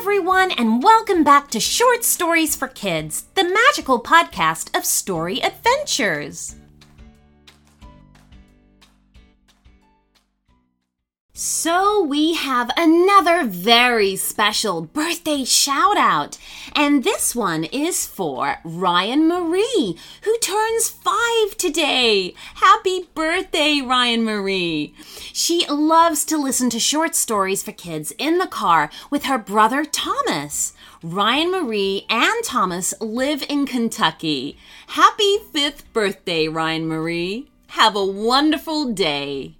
everyone, and welcome back to Short Stories for Kids, the magical podcast of story adventures. So, we have another very special birthday shout out, and this one is for Ryan Marie, who turns five today. Happy birthday, Ryan Marie! She loves to listen to short stories for kids in the car with her brother Thomas. Ryan Marie and Thomas live in Kentucky. Happy fifth birthday, Ryan Marie! Have a wonderful day.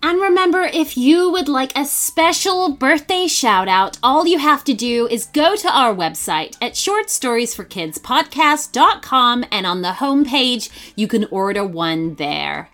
And remember, if you would like a special birthday shout out, all you have to do is go to our website at shortstoriesforkidspodcast.com and on the homepage, you can order one there.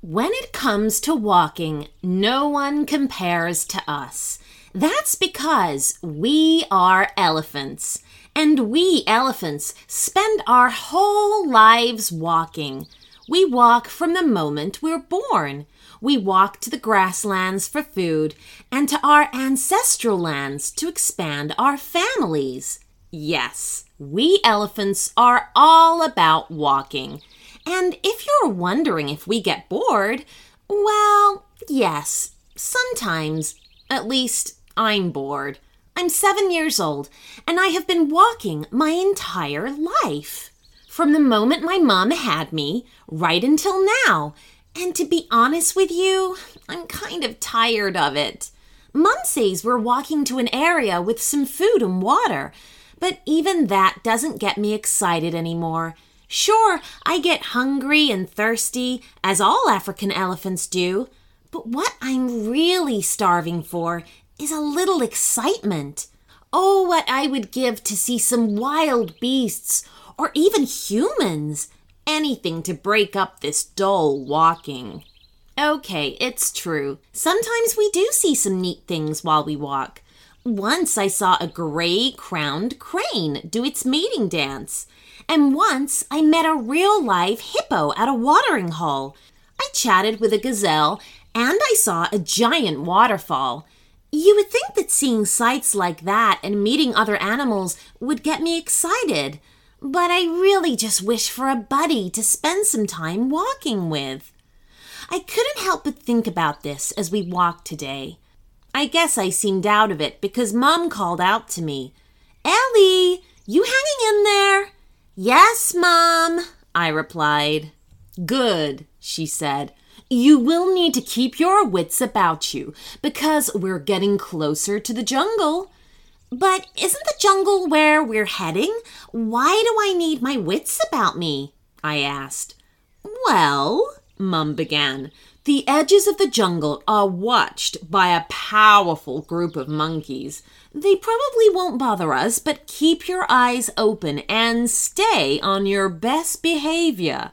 When it comes to walking, no one compares to us. That's because we are elephants. And we elephants spend our whole lives walking. We walk from the moment we're born. We walk to the grasslands for food and to our ancestral lands to expand our families. Yes, we elephants are all about walking. And if you're wondering if we get bored, well, yes, sometimes. At least I'm bored. I'm seven years old, and I have been walking my entire life. From the moment my mom had me, right until now. And to be honest with you, I'm kind of tired of it. Mom says we're walking to an area with some food and water, but even that doesn't get me excited anymore. Sure, I get hungry and thirsty, as all African elephants do, but what I'm really starving for is a little excitement. Oh, what I would give to see some wild beasts or even humans. Anything to break up this dull walking. Okay, it's true. Sometimes we do see some neat things while we walk. Once I saw a gray crowned crane do its mating dance. And once I met a real live hippo at a watering hole. I chatted with a gazelle and I saw a giant waterfall. You would think that seeing sights like that and meeting other animals would get me excited, but I really just wish for a buddy to spend some time walking with. I couldn't help but think about this as we walked today. I guess I seemed out of it because Mom called out to me, Elly, you hanging in there? Yes, Mom, I replied. Good, she said. You will need to keep your wits about you because we're getting closer to the jungle. But isn't the jungle where we're heading? Why do I need my wits about me? I asked. Well, Mum began, the edges of the jungle are watched by a powerful group of monkeys. They probably won't bother us, but keep your eyes open and stay on your best behavior.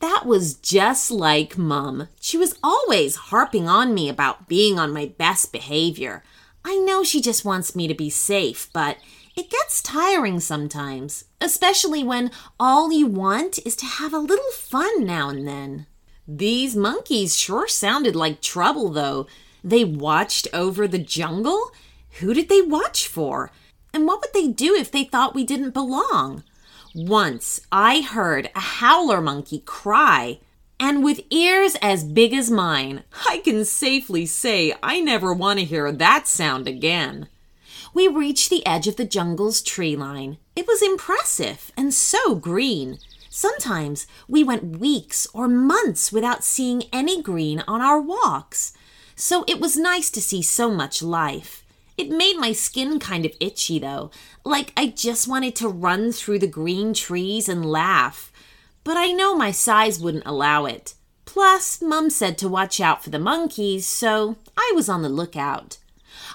That was just like Mum. She was always harping on me about being on my best behavior. I know she just wants me to be safe, but it gets tiring sometimes, especially when all you want is to have a little fun now and then. These monkeys sure sounded like trouble, though. They watched over the jungle? Who did they watch for? And what would they do if they thought we didn't belong? Once I heard a howler monkey cry, and with ears as big as mine, I can safely say I never want to hear that sound again. We reached the edge of the jungle's tree line. It was impressive and so green. Sometimes we went weeks or months without seeing any green on our walks. So it was nice to see so much life. It made my skin kind of itchy, though, like I just wanted to run through the green trees and laugh. But I know my size wouldn't allow it. Plus, Mum said to watch out for the monkeys, so I was on the lookout.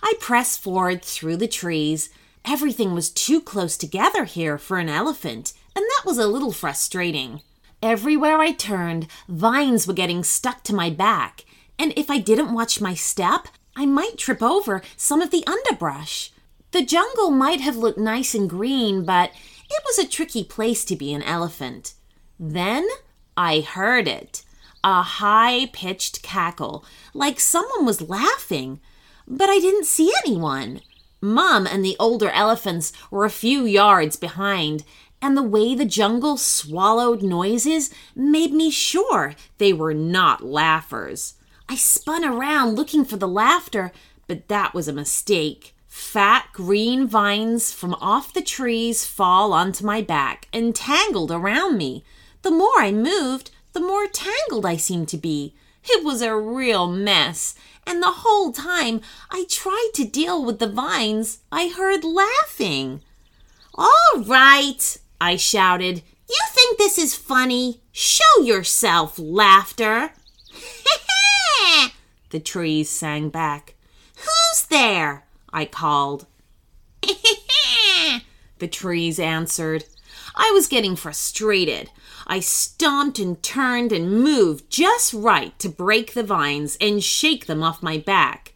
I pressed forward through the trees. Everything was too close together here for an elephant, and that was a little frustrating. Everywhere I turned, vines were getting stuck to my back, and if I didn't watch my step, I might trip over some of the underbrush. The jungle might have looked nice and green, but it was a tricky place to be an elephant. Then I heard it a high pitched cackle, like someone was laughing, but I didn't see anyone. Mum and the older elephants were a few yards behind, and the way the jungle swallowed noises made me sure they were not laughers. I spun around looking for the laughter, but that was a mistake. Fat green vines from off the trees fall onto my back and tangled around me. The more I moved, the more tangled I seemed to be. It was a real mess, and the whole time I tried to deal with the vines, I heard laughing. All right, I shouted. You think this is funny? Show yourself, laughter. the trees sang back. Who's there? I called. the trees answered. I was getting frustrated. I stomped and turned and moved just right to break the vines and shake them off my back.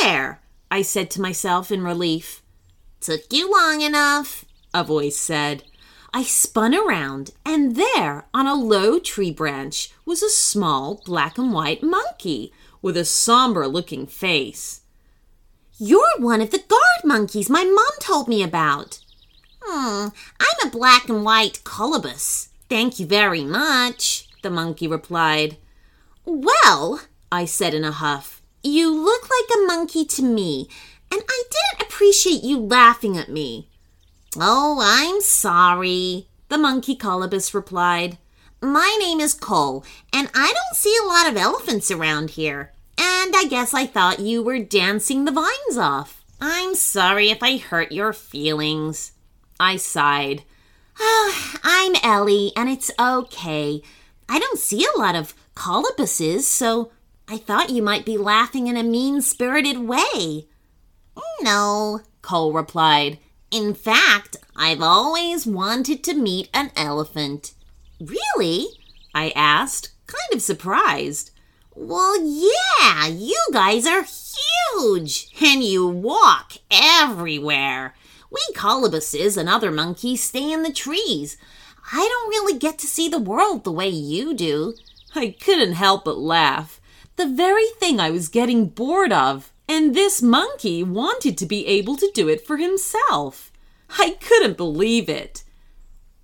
There, I said to myself in relief. Took you long enough, a voice said. I spun around, and there, on a low tree branch, was a small black and white monkey with a somber looking face. You're one of the guard monkeys my mom told me about. Hmm, I'm a black and white colobus, Thank you very much, the monkey replied. Well, I said in a huff, you look like a monkey to me, and I didn't appreciate you laughing at me. Oh, I'm sorry, the monkey colobus replied. My name is Cole, and I don't see a lot of elephants around here. And I guess I thought you were dancing the vines off. I'm sorry if I hurt your feelings. I sighed. Oh, I'm Elly, and it's okay. I don't see a lot of colobuses, so I thought you might be laughing in a mean spirited way. No, Cole replied. In fact, I've always wanted to meet an elephant. Really? I asked, kind of surprised. Well, yeah, you guys are huge, and you walk everywhere. We colobuses and other monkeys stay in the trees. I don't really get to see the world the way you do. I couldn't help but laugh. The very thing I was getting bored of. And this monkey wanted to be able to do it for himself. I couldn't believe it.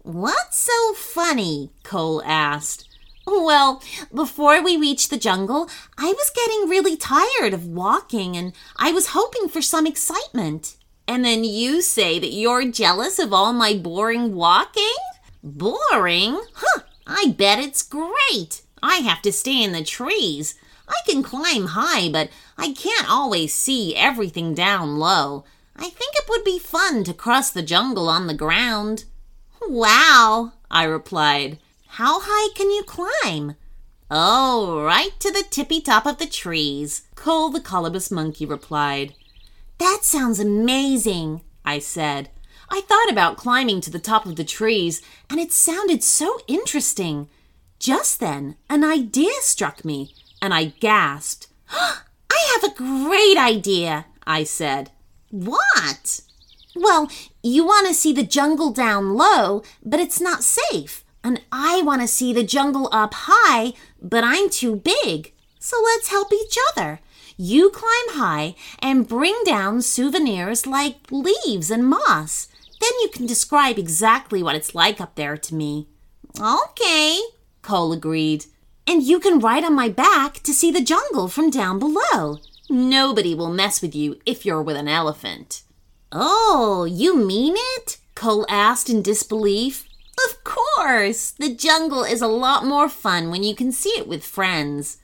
What's so funny? Cole asked. Well, before we reached the jungle, I was getting really tired of walking and I was hoping for some excitement. And then you say that you're jealous of all my boring walking? Boring? Huh, I bet it's great. I have to stay in the trees. I can climb high, but I can't always see everything down low. I think it would be fun to cross the jungle on the ground. Wow, I replied. How high can you climb? Oh, right to the tippy top of the trees, Cole the colobus monkey replied. That sounds amazing, I said. I thought about climbing to the top of the trees, and it sounded so interesting. Just then, an idea struck me, and I gasped. I have a great idea, I said. What? Well, you want to see the jungle down low, but it's not safe. And I want to see the jungle up high, but I'm too big. So let's help each other. You climb high and bring down souvenirs like leaves and moss. Then you can describe exactly what it's like up there to me. Okay, Cole agreed. And you can ride on my back to see the jungle from down below. Nobody will mess with you if you're with an elephant. Oh, you mean it? Cole asked in disbelief. Of course! The jungle is a lot more fun when you can see it with friends.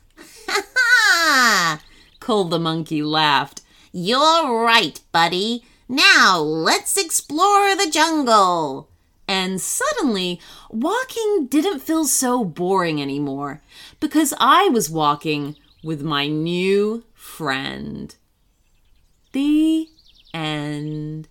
Ha ha! Cole the monkey laughed. You're right, buddy. Now let's explore the jungle. And suddenly, walking didn't feel so boring anymore because I was walking with my new friend. The end.